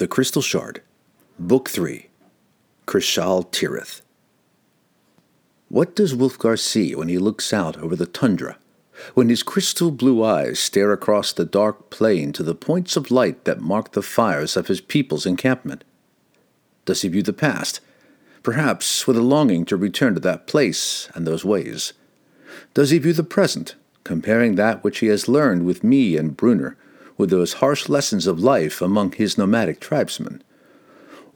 The Crystal Shard, Book 3, Cryshal Tirith. What does Wulfgar see when he looks out over the tundra, when his crystal blue eyes stare across the dark plain to the points of light that mark the fires of his people's encampment? Does he view the past, perhaps with a longing to return to that place and those ways? Does he view the present, comparing that which he has learned with me and Bruenor? With those harsh lessons of life among his nomadic tribesmen?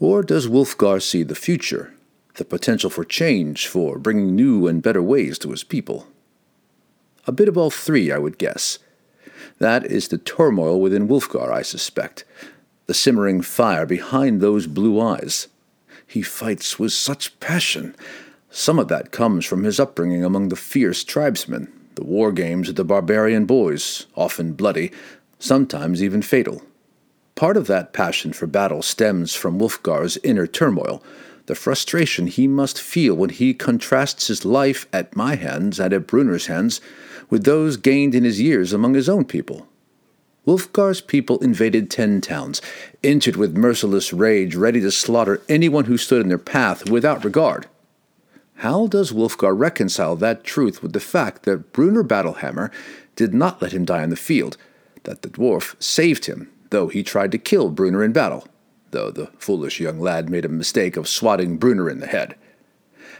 Or does Wulfgar see the future, the potential for change, for bringing new and better ways to his people? A bit of all three, I would guess. That is the turmoil within Wulfgar, I suspect, the simmering fire behind those blue eyes. He fights with such passion. Some of that comes from his upbringing among the fierce tribesmen, the war games of the barbarian boys, often bloody, sometimes even fatal. Part of that passion for battle stems from Wulfgar's inner turmoil, the frustration he must feel when he contrasts his life at my hands and at Bruenor's hands with those gained in his years among his own people. Wulfgar's people invaded ten towns, entered with merciless rage, ready to slaughter anyone who stood in their path without regard. How does Wulfgar reconcile that truth with the fact that Bruenor Battlehammer did not let him die on the field, that the dwarf saved him, though he tried to kill Bruenor in battle, though the foolish young lad made a mistake of swatting Bruenor in the head.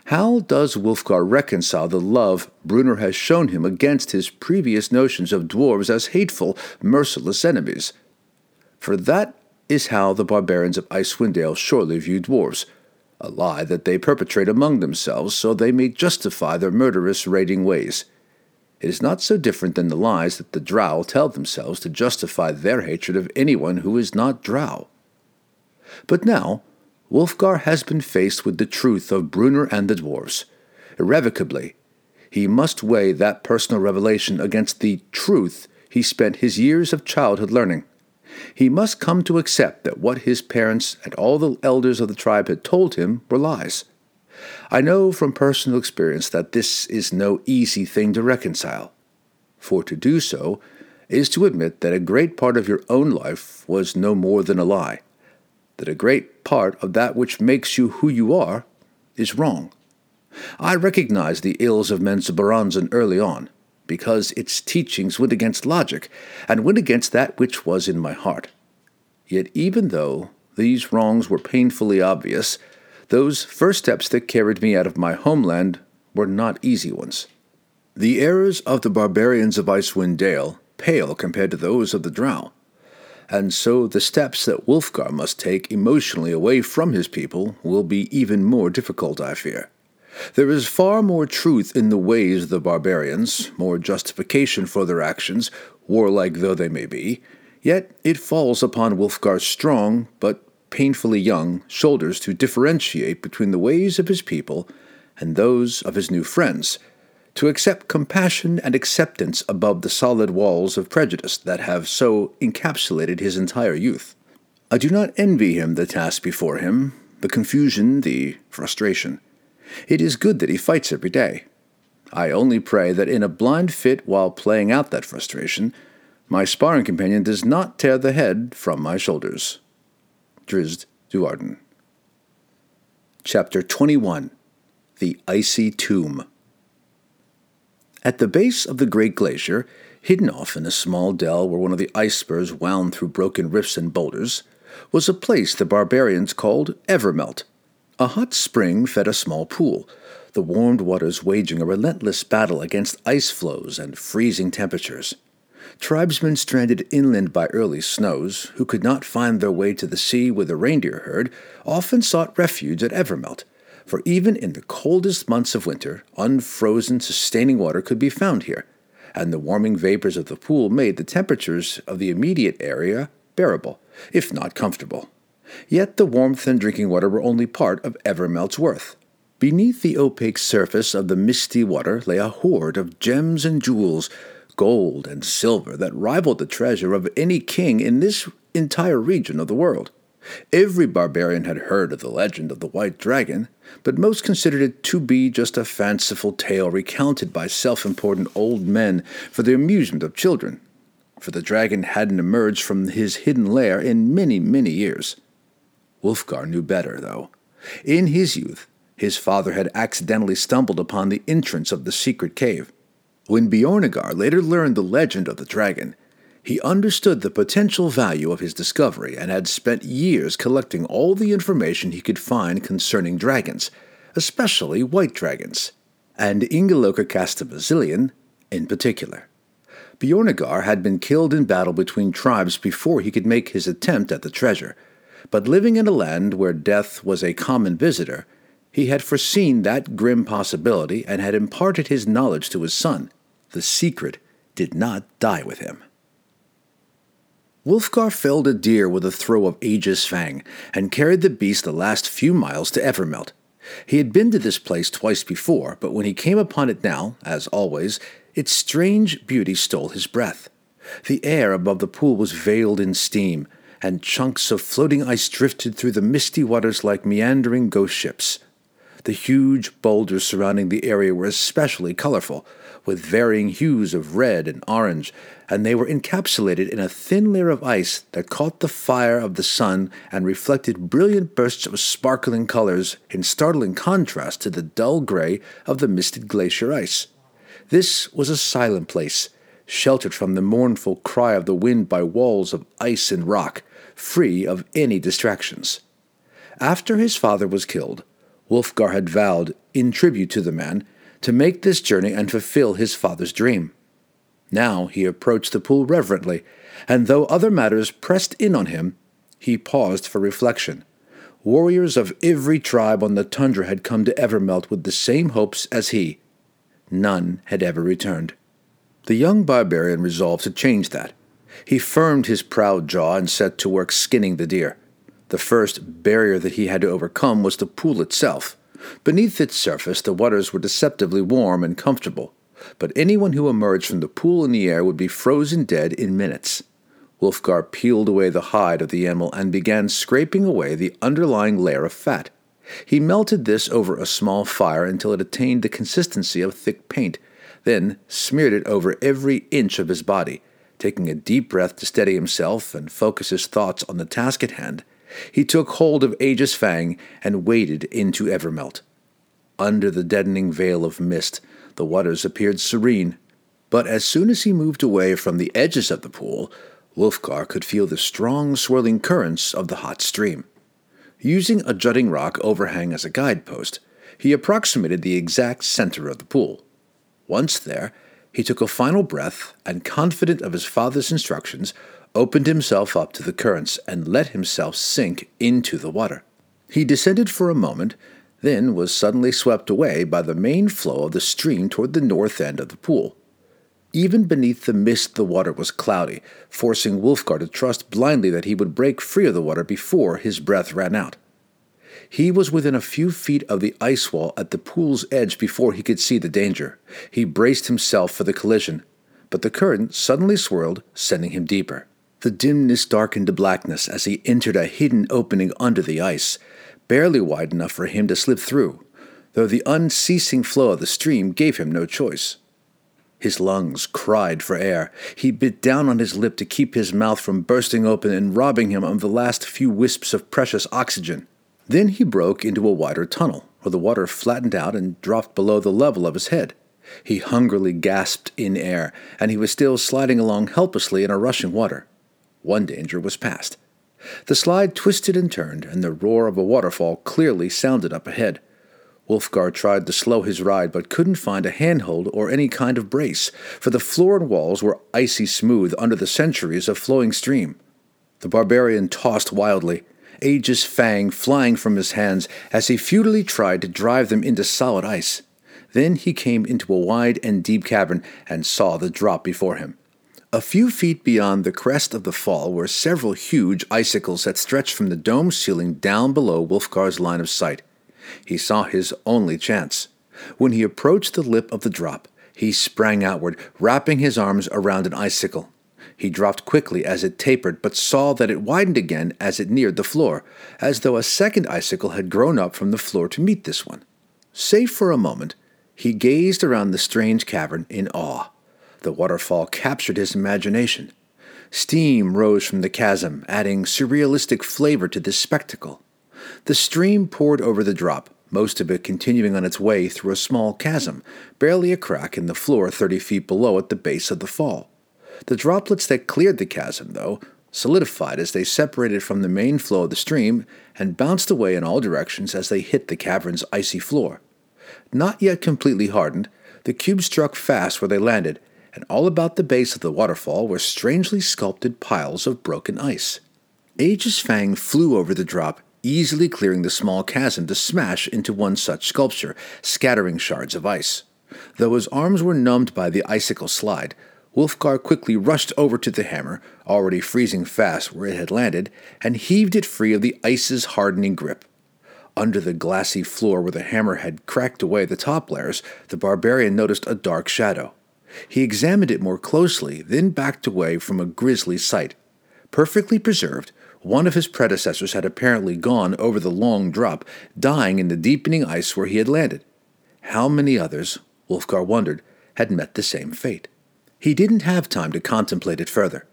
How does Wulfgar reconcile the love Bruenor has shown him against his previous notions of dwarves as hateful, merciless enemies? For that is how the barbarians of Icewind Dale surely view dwarves, a lie that they perpetrate among themselves so they may justify their murderous raiding ways. It is not so different than the lies that the drow tell themselves to justify their hatred of anyone who is not drow. But now, Wulfgar has been faced with the truth of Bruenor and the dwarves. Irrevocably, he must weigh that personal revelation against the truth he spent his years of childhood learning. He must come to accept that what his parents and all the elders of the tribe had told him were lies. I know from personal experience that this is no easy thing to reconcile, for to do so is to admit that a great part of your own life was no more than a lie, that a great part of that which makes you who you are is wrong. I recognized the ills of Menzoberranzan early on, because its teachings went against logic, and went against that which was in my heart. Yet even though these wrongs were painfully obvious, those first steps that carried me out of my homeland were not easy ones. The errors of the barbarians of Icewind Dale pale compared to those of the Drow, and so the steps that Wulfgar must take emotionally away from his people will be even more difficult, I fear. There is far more truth in the ways of the barbarians, more justification for their actions, warlike though they may be, yet it falls upon Wulfgar's strong but painfully young shoulders to differentiate between the ways of his people and those of his new friends, to accept compassion and acceptance above the solid walls of prejudice that have so encapsulated his entire youth. I do not envy him the task before him, the confusion, the frustration. It is good that he fights every day. I only pray that in a blind fit while playing out that frustration, my sparring companion does not tear the head from my shoulders. Drizzt Do'Urden. Chapter 21 The Icy Tomb. At the base of the great glacier, hidden off in a small dell where one of the ice spurs wound through broken rifts and boulders, was a place the barbarians called Evermelt. A hot spring fed a small pool, the warmed waters waging a relentless battle against ice floes and freezing temperatures. Tribesmen stranded inland by early snows, who could not find their way to the sea with a reindeer herd, often sought refuge at Evermelt, for even in the coldest months of winter, unfrozen, sustaining water could be found here, and the warming vapors of the pool made the temperatures of the immediate area bearable, if not comfortable. Yet the warmth and drinking water were only part of Evermelt's worth. Beneath the opaque surface of the misty water lay a hoard of gems and jewels gold and silver that rivaled the treasure of any king in this entire region of the world. Every barbarian had heard of the legend of the White Dragon, but most considered it to be just a fanciful tale recounted by self important old men for the amusement of children, for the dragon hadn't emerged from his hidden lair in many, many years. Wulfgar knew better, though. In his youth, his father had accidentally stumbled upon the entrance of the secret cave. When Beornegar later learned the legend of the dragon, he understood the potential value of his discovery and had spent years collecting all the information he could find concerning dragons, especially white dragons, and Ingeloakastimizilian in particular. Beornegar had been killed in battle between tribes before he could make his attempt at the treasure, but living in a land where death was a common visitor, he had foreseen that grim possibility and had imparted his knowledge to his son. The secret did not die with him. Wulfgar felled a deer with a throw of Aegis Fang and carried the beast the last few miles to Evermelt. He had been to this place twice before, but when he came upon it now, as always, its strange beauty stole his breath. The air above the pool was veiled in steam, and chunks of floating ice drifted through the misty waters like meandering ghost ships. The huge boulders surrounding the area were especially colorful, with varying hues of red and orange, and they were encapsulated in a thin layer of ice that caught the fire of the sun and reflected brilliant bursts of sparkling colors in startling contrast to the dull gray of the misted glacier ice. This was a silent place, sheltered from the mournful cry of the wind by walls of ice and rock, free of any distractions. After his father was killed, Wulfgar had vowed, in tribute to the man, to make this journey and fulfill his father's dream. Now he approached the pool reverently, and though other matters pressed in on him, he paused for reflection. Warriors of every tribe on the tundra had come to Evermelt with the same hopes as he. None had ever returned. The young barbarian resolved to change that. He firmed his proud jaw and set to work skinning the deer. The first barrier that he had to overcome was the pool itself. Beneath its surface, the waters were deceptively warm and comfortable, but anyone who emerged from the pool in the air would be frozen dead in minutes. Wulfgar peeled away the hide of the animal and began scraping away the underlying layer of fat. He melted this over a small fire until it attained the consistency of thick paint, then smeared it over every inch of his body. Taking a deep breath to steady himself and focus his thoughts on the task at hand, he took hold of Aegis Fang and waded into Evermelt. Under the deadening veil of mist, the waters appeared serene, but as soon as he moved away from the edges of the pool, Wulfgar could feel the strong swirling currents of the hot stream. Using a jutting rock overhang as a guidepost, he approximated the exact center of the pool. Once there, he took a final breath and, confident of his father's instructions, opened himself up to the currents and let himself sink into the water. He descended for a moment, then was suddenly swept away by the main flow of the stream toward the north end of the pool. Even beneath the mist, the water was cloudy, forcing Wulfgar to trust blindly that he would break free of the water before his breath ran out. He was within a few feet of the ice wall at the pool's edge before he could see the danger. He braced himself for the collision, but the current suddenly swirled, sending him deeper. The dimness darkened to blackness as he entered a hidden opening under the ice, barely wide enough for him to slip through, though the unceasing flow of the stream gave him no choice. His lungs cried for air. He bit down on his lip to keep his mouth from bursting open and robbing him of the last few wisps of precious oxygen. Then he broke into a wider tunnel, where the water flattened out and dropped below the level of his head. He hungrily gasped in air, and he was still sliding along helplessly in a rushing water. One danger was past. The slide twisted and turned, and the roar of a waterfall clearly sounded up ahead. Wulfgar tried to slow his ride, but couldn't find a handhold or any kind of brace, for the floor and walls were icy smooth under the centuries of flowing stream. The barbarian tossed wildly, Aegis Fang flying from his hands as he futilely tried to drive them into solid ice. Then he came into a wide and deep cavern and saw the drop before him. A few feet beyond the crest of the fall were several huge icicles that stretched from the dome ceiling down below Wulfgar's line of sight. He saw his only chance. When he approached the lip of the drop, he sprang outward, wrapping his arms around an icicle. He dropped quickly as it tapered, but saw that it widened again as it neared the floor, as though a second icicle had grown up from the floor to meet this one. Safe for a moment, he gazed around the strange cavern in awe. The waterfall captured his imagination. Steam rose from the chasm, adding surrealistic flavor to this spectacle. The stream poured over the drop, most of it continuing on its way through a small chasm, barely a crack in the floor 30 feet below at the base of the fall. The droplets that cleared the chasm, though, solidified as they separated from the main flow of the stream and bounced away in all directions as they hit the cavern's icy floor. Not yet completely hardened, the cubes struck fast where they landed, and all about the base of the waterfall were strangely sculpted piles of broken ice. Aegis Fang flew over the drop, easily clearing the small chasm to smash into one such sculpture, scattering shards of ice. Though his arms were numbed by the icicle slide, Wulfgar quickly rushed over to the hammer, already freezing fast where it had landed, and heaved it free of the ice's hardening grip. Under the glassy floor where the hammer had cracked away the top layers, the barbarian noticed a dark shadow. He examined it more closely, then backed away from a grisly sight. Perfectly preserved, one of his predecessors had apparently gone over the long drop, dying in the deepening ice where he had landed. How many others, Wulfgar wondered, had met the same fate? He didn't have time to contemplate it further.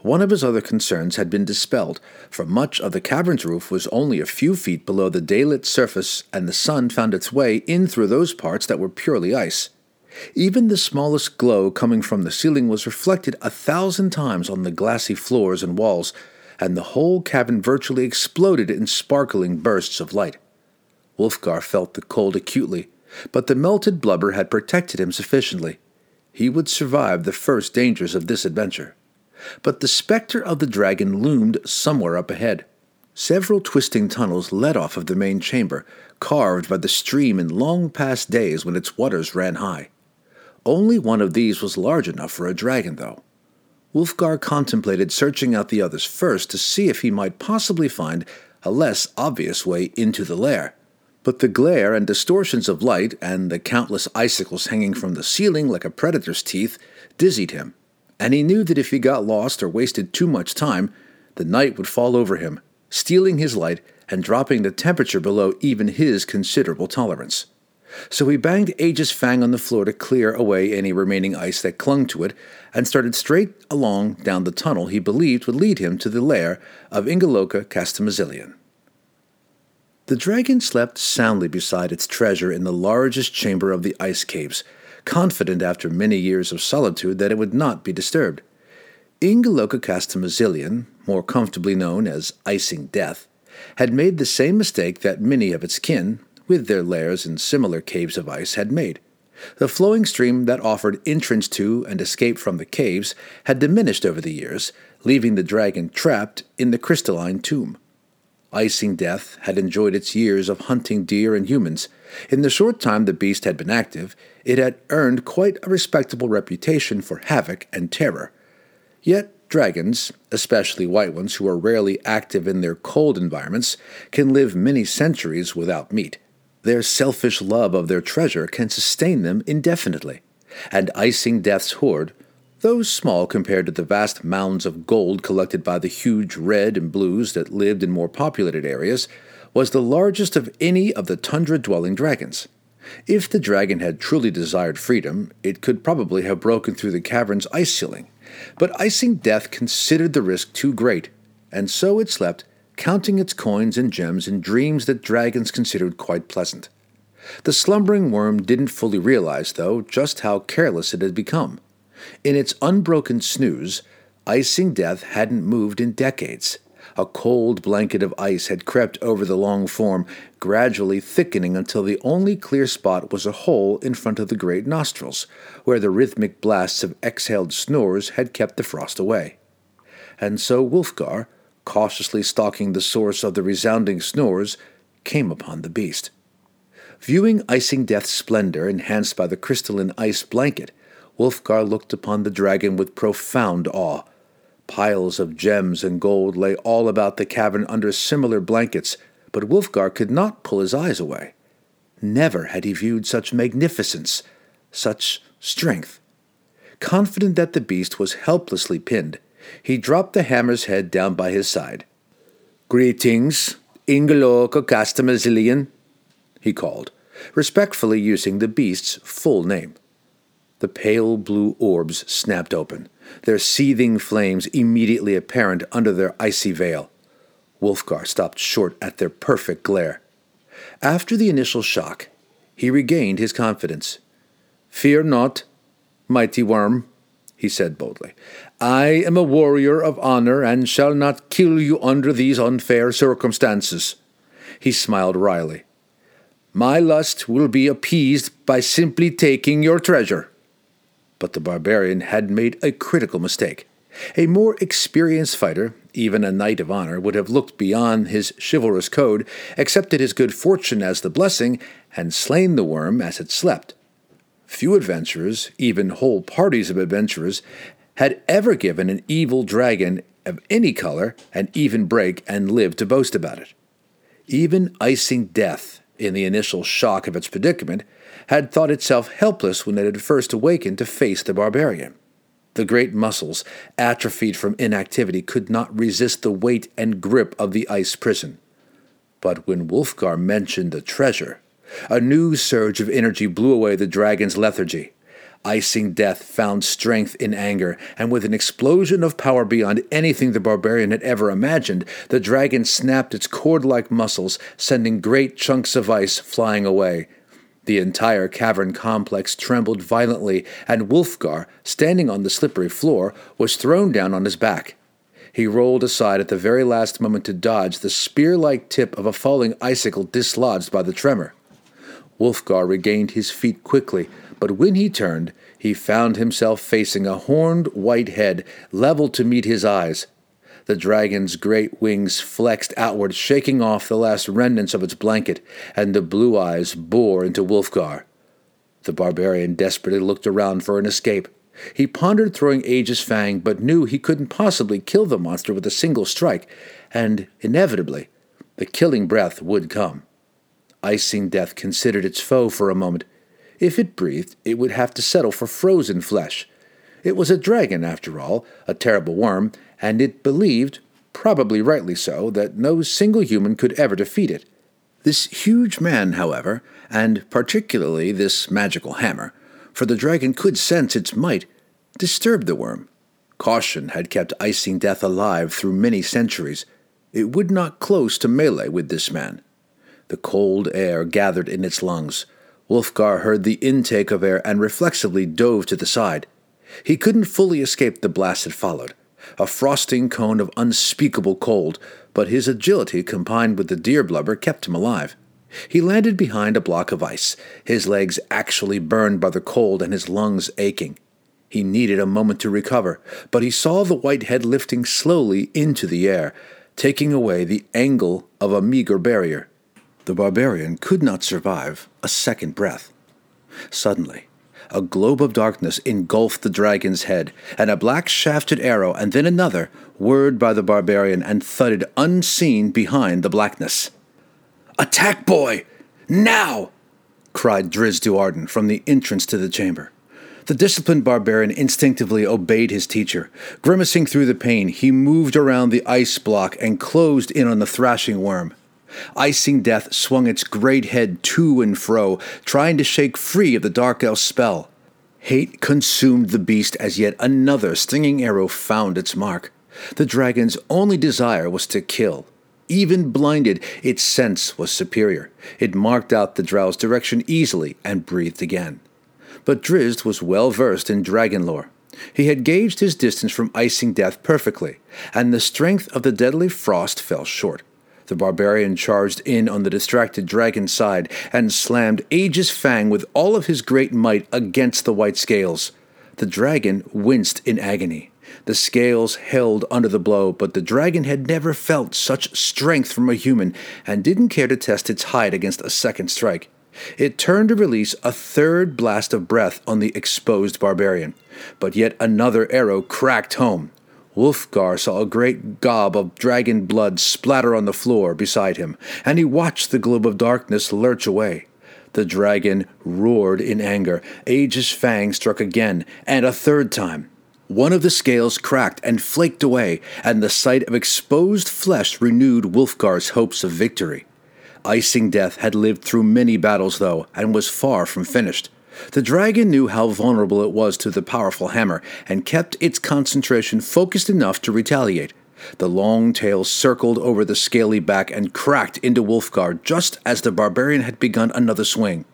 One of his other concerns had been dispelled, for much of the cavern's roof was only a few feet below the daylit surface, and the sun found its way in through those parts that were purely ice. Even the smallest glow coming from the ceiling was reflected a thousand times on the glassy floors and walls, and the whole cabin virtually exploded in sparkling bursts of light. Wulfgar felt the cold acutely, but the melted blubber had protected him sufficiently. He would survive the first dangers of this adventure. But the specter of the dragon loomed somewhere up ahead. Several twisting tunnels led off of the main chamber, carved by the stream in long past days when its waters ran high. Only one of these was large enough for a dragon, though. Wulfgar contemplated searching out the others first to see if he might possibly find a less obvious way into the lair. But the glare and distortions of light, and the countless icicles hanging from the ceiling like a predator's teeth, dizzied him, and he knew that if he got lost or wasted too much time, the night would fall over him, stealing his light and dropping the temperature below even his considerable tolerance. So he banged Aegis Fang on the floor to clear away any remaining ice that clung to it, and started straight along down the tunnel he believed would lead him to the lair of Ingeloakastimizilian. The dragon slept soundly beside its treasure in the largest chamber of the ice caves, confident after many years of solitude that it would not be disturbed. Ingeloakastimizilian, more comfortably known as Icing Death, had made the same mistake that many of its kin, with their lairs in similar caves of ice, had made. The flowing stream that offered entrance to and escape from the caves had diminished over the years, leaving the dragon trapped in the crystalline tomb. Icing Death had enjoyed its years of hunting deer and humans. In the short time the beast had been active, it had earned quite a respectable reputation for havoc and terror. Yet dragons, especially white ones who are rarely active in their cold environments, can live many centuries without meat. Their selfish love of their treasure can sustain them indefinitely, and Icing Death's hoard, though small compared to the vast mounds of gold collected by the huge red and blues that lived in more populated areas, was the largest of any of the tundra dwelling dragons. If the dragon had truly desired freedom, it could probably have broken through the cavern's ice ceiling. But Icing Death considered the risk too great, and so it slept counting its coins and gems in dreams that dragons considered quite pleasant. The slumbering worm didn't fully realize, though, just how careless it had become. In its unbroken snooze, icing death hadn't moved in decades. A cold blanket of ice had crept over the long form, gradually thickening until the only clear spot was a hole in front of the great nostrils, where the rhythmic blasts of exhaled snores had kept the frost away. And so Wulfgar, cautiously stalking the source of the resounding snores, came upon the beast. Viewing icing death's splendor enhanced by the crystalline ice blanket, Wulfgar looked upon the dragon with profound awe. Piles of gems and gold lay all about the cavern under similar blankets, but Wulfgar could not pull his eyes away. Never had he viewed such magnificence, such strength. Confident that the beast was helplessly pinned, he dropped the hammer's head down by his side. Greetings, Ingeloakastimizilian, he called, respectfully using the beast's full name. The pale blue orbs snapped open, their seething flames immediately apparent under their icy veil. Wulfgar stopped short at their perfect glare. After the initial shock, he regained his confidence. Fear not, mighty worm, he said boldly. I am a warrior of honor and shall not kill you under these unfair circumstances. He smiled wryly. My lust will be appeased by simply taking your treasure. But the barbarian had made a critical mistake. A more experienced fighter, even a knight of honor, would have looked beyond his chivalrous code, accepted his good fortune as the blessing, and slain the worm as it slept. Few adventurers, even whole parties of adventurers, had ever given an evil dragon of any color an even break and lived to boast about it. Even icing death, in the initial shock of its predicament, had thought itself helpless when it had first awakened to face the barbarian. The great muscles, atrophied from inactivity, could not resist the weight and grip of the ice prison. But when Wulfgar mentioned the treasure, a new surge of energy blew away the dragon's lethargy. Icing death found strength in anger, and with an explosion of power beyond anything the barbarian had ever imagined, the dragon snapped its cord like muscles, sending great chunks of ice flying away. The entire cavern complex trembled violently, and Wulfgar, standing on the slippery floor, was thrown down on his back. He rolled aside at the very last moment to dodge the spear like tip of a falling icicle dislodged by the tremor. Wulfgar regained his feet quickly, but when he turned, he found himself facing a horned white head leveled to meet his eyes. The dragon's great wings flexed outward, shaking off the last remnants of its blanket, and the blue eyes bore into Wulfgar. The barbarian desperately looked around for an escape. He pondered throwing Aegis Fang, but knew he couldn't possibly kill the monster with a single strike, and inevitably, the killing breath would come. Icing Death considered its foe for a moment. If it breathed, it would have to settle for frozen flesh. It was a dragon, after all, a terrible worm, and it believed, probably rightly so, that no single human could ever defeat it. This huge man, however, and particularly this magical hammer, for the dragon could sense its might, disturbed the worm. Caution had kept icing death alive through many centuries. It would not close to melee with this man. The cold air gathered in its lungs. Wulfgar heard the intake of air and reflexively dove to the side. He couldn't fully escape the blast that followed a frosting cone of unspeakable cold, but his agility combined with the deer blubber kept him alive. He landed behind a block of ice, his legs actually burned by the cold and his lungs aching. He needed a moment to recover, but he saw the white head lifting slowly into the air, taking away the angle of a meager barrier. The barbarian could not survive a second breath. Suddenly, a globe of darkness engulfed the dragon's head, and a black shafted arrow, and then another, whirred by the barbarian and thudded unseen behind the blackness. Attack, boy! Now! cried Drizzt Do'Urden from the entrance to the chamber. The disciplined barbarian instinctively obeyed his teacher. Grimacing through the pain, he moved around the ice block and closed in on the thrashing worm. Icing Death swung its great head to and fro, trying to shake free of the Dark Elf's spell. Hate consumed the beast as yet another stinging arrow found its mark. The dragon's only desire was to kill. Even blinded, its sense was superior. It marked out the drow's direction easily and breathed again. But Drizzt was well versed in dragon lore. He had gauged his distance from icing death perfectly, and the strength of the deadly frost fell short. The barbarian charged in on the distracted dragon's side and slammed Aegis Fang with all of his great might against the white scales. The dragon winced in agony. The scales held under the blow, but the dragon had never felt such strength from a human and didn't care to test its hide against a second strike. It turned to release a third blast of breath on the exposed barbarian, but yet another arrow cracked home. Wulfgar saw a great gob of dragon blood splatter on the floor beside him, and he watched the globe of darkness lurch away. The dragon roared in anger. Aegis Fang struck again, and a third time. One of the scales cracked and flaked away, and the sight of exposed flesh renewed Wulfgar's hopes of victory. Icing Death had lived through many battles, though, and was far from finished. The dragon knew how vulnerable it was to the powerful hammer and kept its concentration focused enough to retaliate. The long tail circled over the scaly back and cracked into Wulfgar just as the barbarian had begun another swing.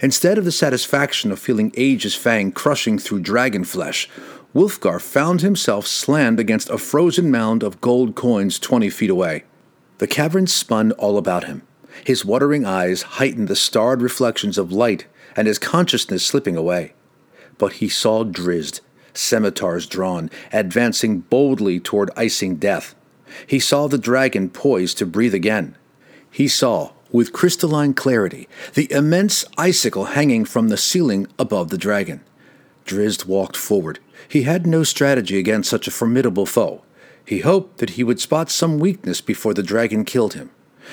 Instead of the satisfaction of feeling Aegis Fang crushing through dragon flesh, Wulfgar found himself slammed against a frozen mound of gold coins twenty feet away. The cavern spun all about him. His watering eyes heightened the starred reflections of light and his consciousness slipping away. But he saw Drizzt, scimitars drawn, advancing boldly toward icing death. He saw the dragon poised to breathe again. He saw, with crystalline clarity, the immense icicle hanging from the ceiling above the dragon. Drizzt walked forward. He had no strategy against such a formidable foe. He hoped that he would spot some weakness before the dragon killed him.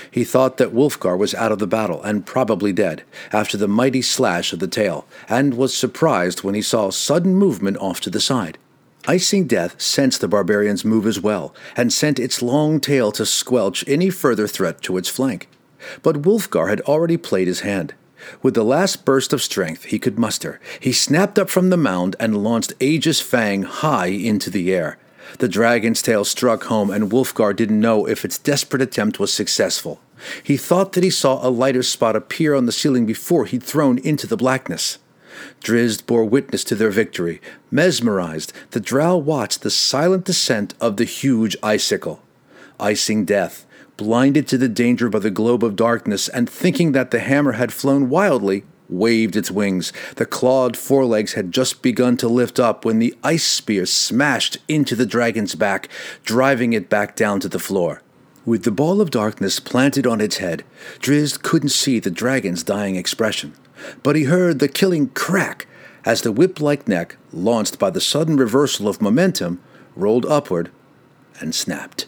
He thought that Wulfgar was out of the battle and probably dead after the mighty slash of the tail, and was surprised when he saw sudden movement off to the side. Icing Death sensed the barbarian's move as well, and sent its long tail to squelch any further threat to its flank. But Wulfgar had already played his hand. With the last burst of strength he could muster, he snapped up from the mound and launched Aegis Fang high into the air. The dragon's tail struck home, and Wulfgar didn't know if its desperate attempt was successful. He thought that he saw a lighter spot appear on the ceiling before he'd thrown into the blackness. Drizzt bore witness to their victory. Mesmerized, the drow watched the silent descent of the huge icicle. Icing death, blinded to the danger by the globe of darkness, and thinking that the hammer had flown wildly, waved its wings. The clawed forelegs had just begun to lift up when the ice spear smashed into the dragon's back, driving it back down to the floor. With the ball of darkness planted on its head, Drizzt couldn't see the dragon's dying expression, but he heard the killing crack as the whip like neck, launched by the sudden reversal of momentum, rolled upward and snapped.